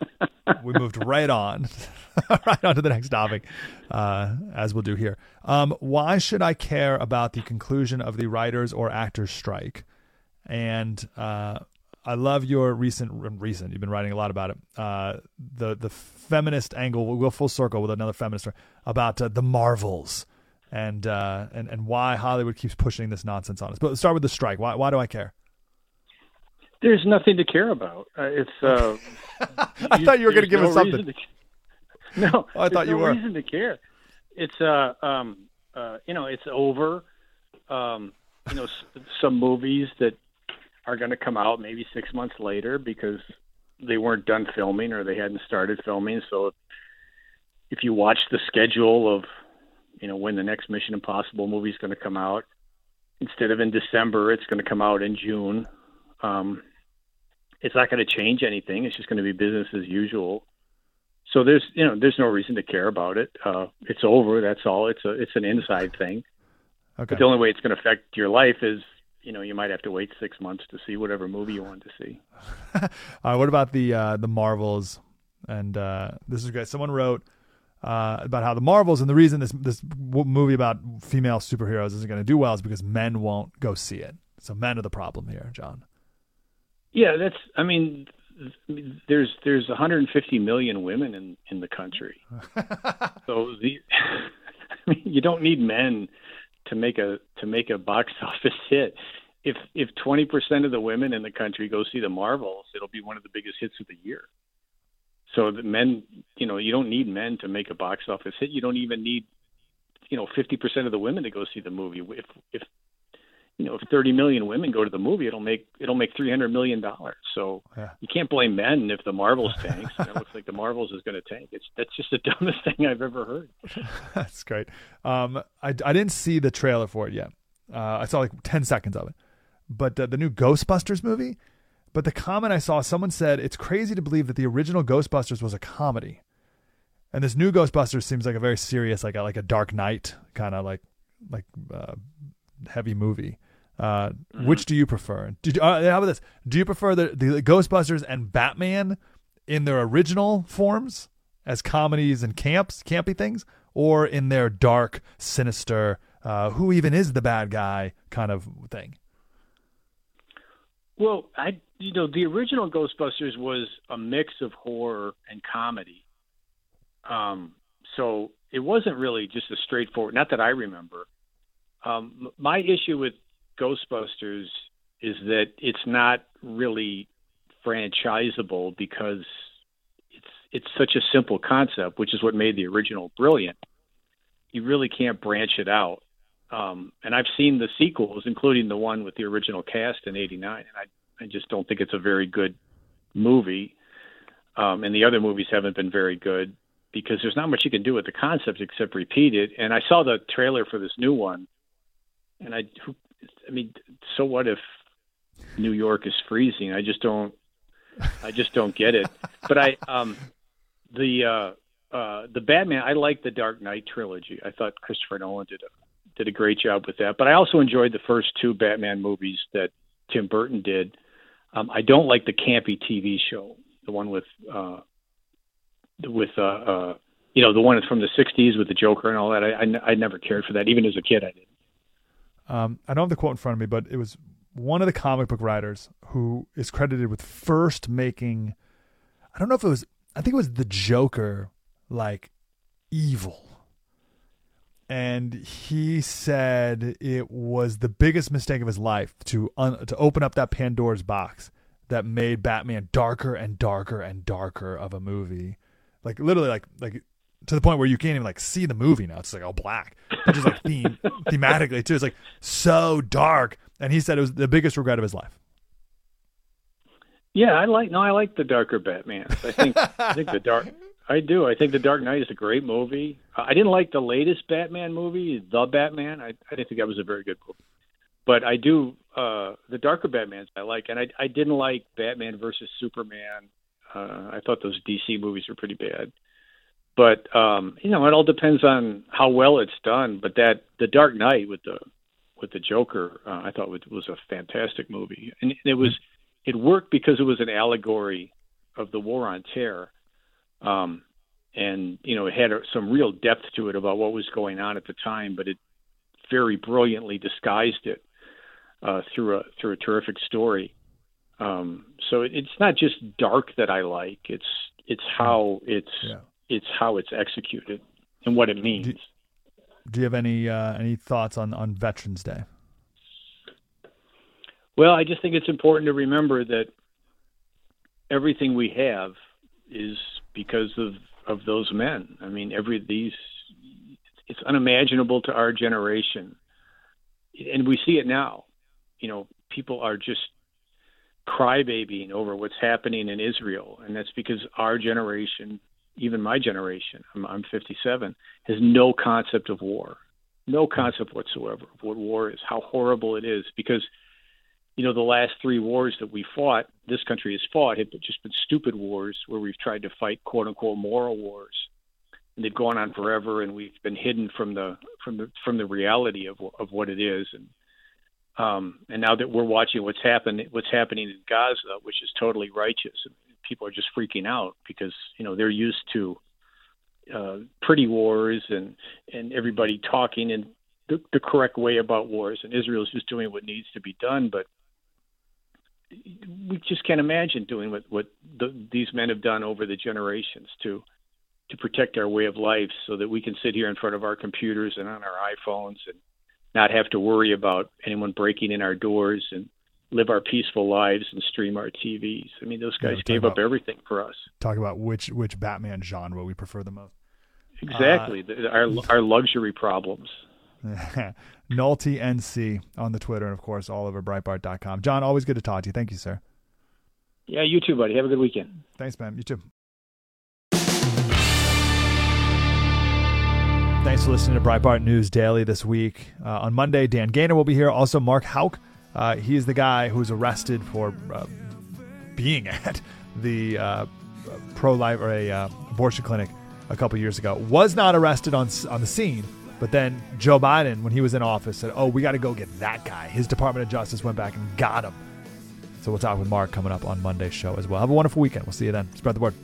we moved right on, right on to the next topic, uh, as we'll do here. Um, why should I care about the conclusion of the writers or actors strike? And uh, I love your recent recent. You've been writing a lot about it. Uh, the the feminist angle. We'll go full circle with another feminist about uh, the Marvels and uh, and and why Hollywood keeps pushing this nonsense on us. But let's start with the strike. Why why do I care? There's nothing to care about. Uh, it's. Uh, I you, thought you were going to give no us something. To, no, oh, I thought you no were. Reason to care. It's uh um uh you know it's over. Um you know some movies that are going to come out maybe six months later because they weren't done filming or they hadn't started filming. So if, if you watch the schedule of you know when the next Mission Impossible movie is going to come out, instead of in December, it's going to come out in June. Um, it's not going to change anything. It's just going to be business as usual. So there's you know there's no reason to care about it. Uh, it's over. That's all. It's a it's an inside thing. Okay. But the only way it's going to affect your life is you know you might have to wait six months to see whatever movie you want to see. uh, what about the uh, the Marvels? And uh, this is great. Someone wrote uh, about how the Marvels and the reason this this movie about female superheroes isn't going to do well is because men won't go see it. So men are the problem here, John. Yeah, that's. I mean, there's there's 150 million women in in the country, so the I mean, you don't need men to make a to make a box office hit. If if 20% of the women in the country go see the Marvels, it'll be one of the biggest hits of the year. So the men, you know, you don't need men to make a box office hit. You don't even need, you know, 50% of the women to go see the movie. If if you know, if 30 million women go to the movie, it'll make it'll make 300 million dollars. So yeah. you can't blame men if the Marvels tanks. and it looks like the Marvels is going to tank. It's that's just the dumbest thing I've ever heard. that's great. Um, I I didn't see the trailer for it yet. Uh, I saw like 10 seconds of it, but uh, the new Ghostbusters movie. But the comment I saw, someone said it's crazy to believe that the original Ghostbusters was a comedy, and this new Ghostbusters seems like a very serious, like a, like a Dark Knight kind of like like uh, heavy movie. Uh, mm-hmm. Which do you prefer? Did, uh, how about this? Do you prefer the, the Ghostbusters and Batman in their original forms as comedies and camps, campy things, or in their dark, sinister, uh, who even is the bad guy kind of thing? Well, I you know the original Ghostbusters was a mix of horror and comedy, um, so it wasn't really just a straightforward. Not that I remember. Um, my issue with Ghostbusters is that it's not really franchisable because it's it's such a simple concept, which is what made the original brilliant. You really can't branch it out. Um, and I've seen the sequels, including the one with the original cast in '89, and I I just don't think it's a very good movie. Um, and the other movies haven't been very good because there's not much you can do with the concept except repeat it. And I saw the trailer for this new one, and I who I mean, so what if New York is freezing? I just don't. I just don't get it. But I, um, the uh, uh, the Batman. I like the Dark Knight trilogy. I thought Christopher Nolan did a did a great job with that. But I also enjoyed the first two Batman movies that Tim Burton did. Um, I don't like the campy TV show, the one with uh, with uh, uh, you know the one from the '60s with the Joker and all that. I, I, I never cared for that. Even as a kid, I did. Um, I don't have the quote in front of me, but it was one of the comic book writers who is credited with first making. I don't know if it was. I think it was the Joker, like evil. And he said it was the biggest mistake of his life to un, to open up that Pandora's box that made Batman darker and darker and darker of a movie. Like literally, like like to the point where you can't even like see the movie now. It's like all black, which is like theme thematically too. It's like so dark. And he said it was the biggest regret of his life. Yeah, I like no, I like the darker Batman. I think I think the dark. I do. I think the Dark Knight is a great movie. I didn't like the latest Batman movie, The Batman. I, I didn't think that was a very good movie. But I do uh the darker Batmans I like, and I I didn't like Batman versus Superman. Uh, I thought those DC movies were pretty bad. But um, you know, it all depends on how well it's done. But that the Dark Knight with the with the Joker, uh, I thought was, was a fantastic movie, and it was it worked because it was an allegory of the war on terror, um, and you know it had some real depth to it about what was going on at the time, but it very brilliantly disguised it uh, through a through a terrific story. Um, so it, it's not just dark that I like; it's it's how it's yeah it's how it's executed and what it means. Do, do you have any uh, any thoughts on on Veterans Day? Well, I just think it's important to remember that everything we have is because of of those men. I mean, every these it's unimaginable to our generation, and we see it now. You know, people are just crybabying over what's happening in Israel, and that's because our generation even my generation, I'm, I'm 57, has no concept of war, no concept whatsoever of what war is, how horrible it is, because you know the last three wars that we fought, this country has fought, have just been stupid wars where we've tried to fight quote unquote moral wars, and they've gone on forever, and we've been hidden from the from the from the reality of of what it is, and um, and now that we're watching what's happened, what's happening in Gaza, which is totally righteous, people are just freaking out because you know they're used to uh, pretty wars and and everybody talking in the, the correct way about wars, and Israel's just doing what needs to be done, but we just can't imagine doing what what the, these men have done over the generations to to protect our way of life, so that we can sit here in front of our computers and on our iPhones and not have to worry about anyone breaking in our doors and live our peaceful lives and stream our TVs. I mean, those guys yeah, gave up everything for us. Talk about which which Batman genre we prefer the most. Exactly, uh, our our luxury problems. Nolte NC on the Twitter and of course all over Breitbart.com. John, always good to talk to you. Thank you, sir. Yeah, you too, buddy. Have a good weekend. Thanks, man. You too. Thanks for listening to Breitbart News Daily this week. Uh, on Monday, Dan Gainor will be here. Also, Mark Houck uh, is the guy who's arrested for uh, being at the uh, pro life or a uh, abortion clinic a couple years ago. Was not arrested on on the scene, But then Joe Biden, when he was in office, said, "Oh, we got to go get that guy." His Department of Justice went back and got him. So we'll talk with Mark coming up on Monday's show as well. Have a wonderful weekend. We'll see you then. Spread the word.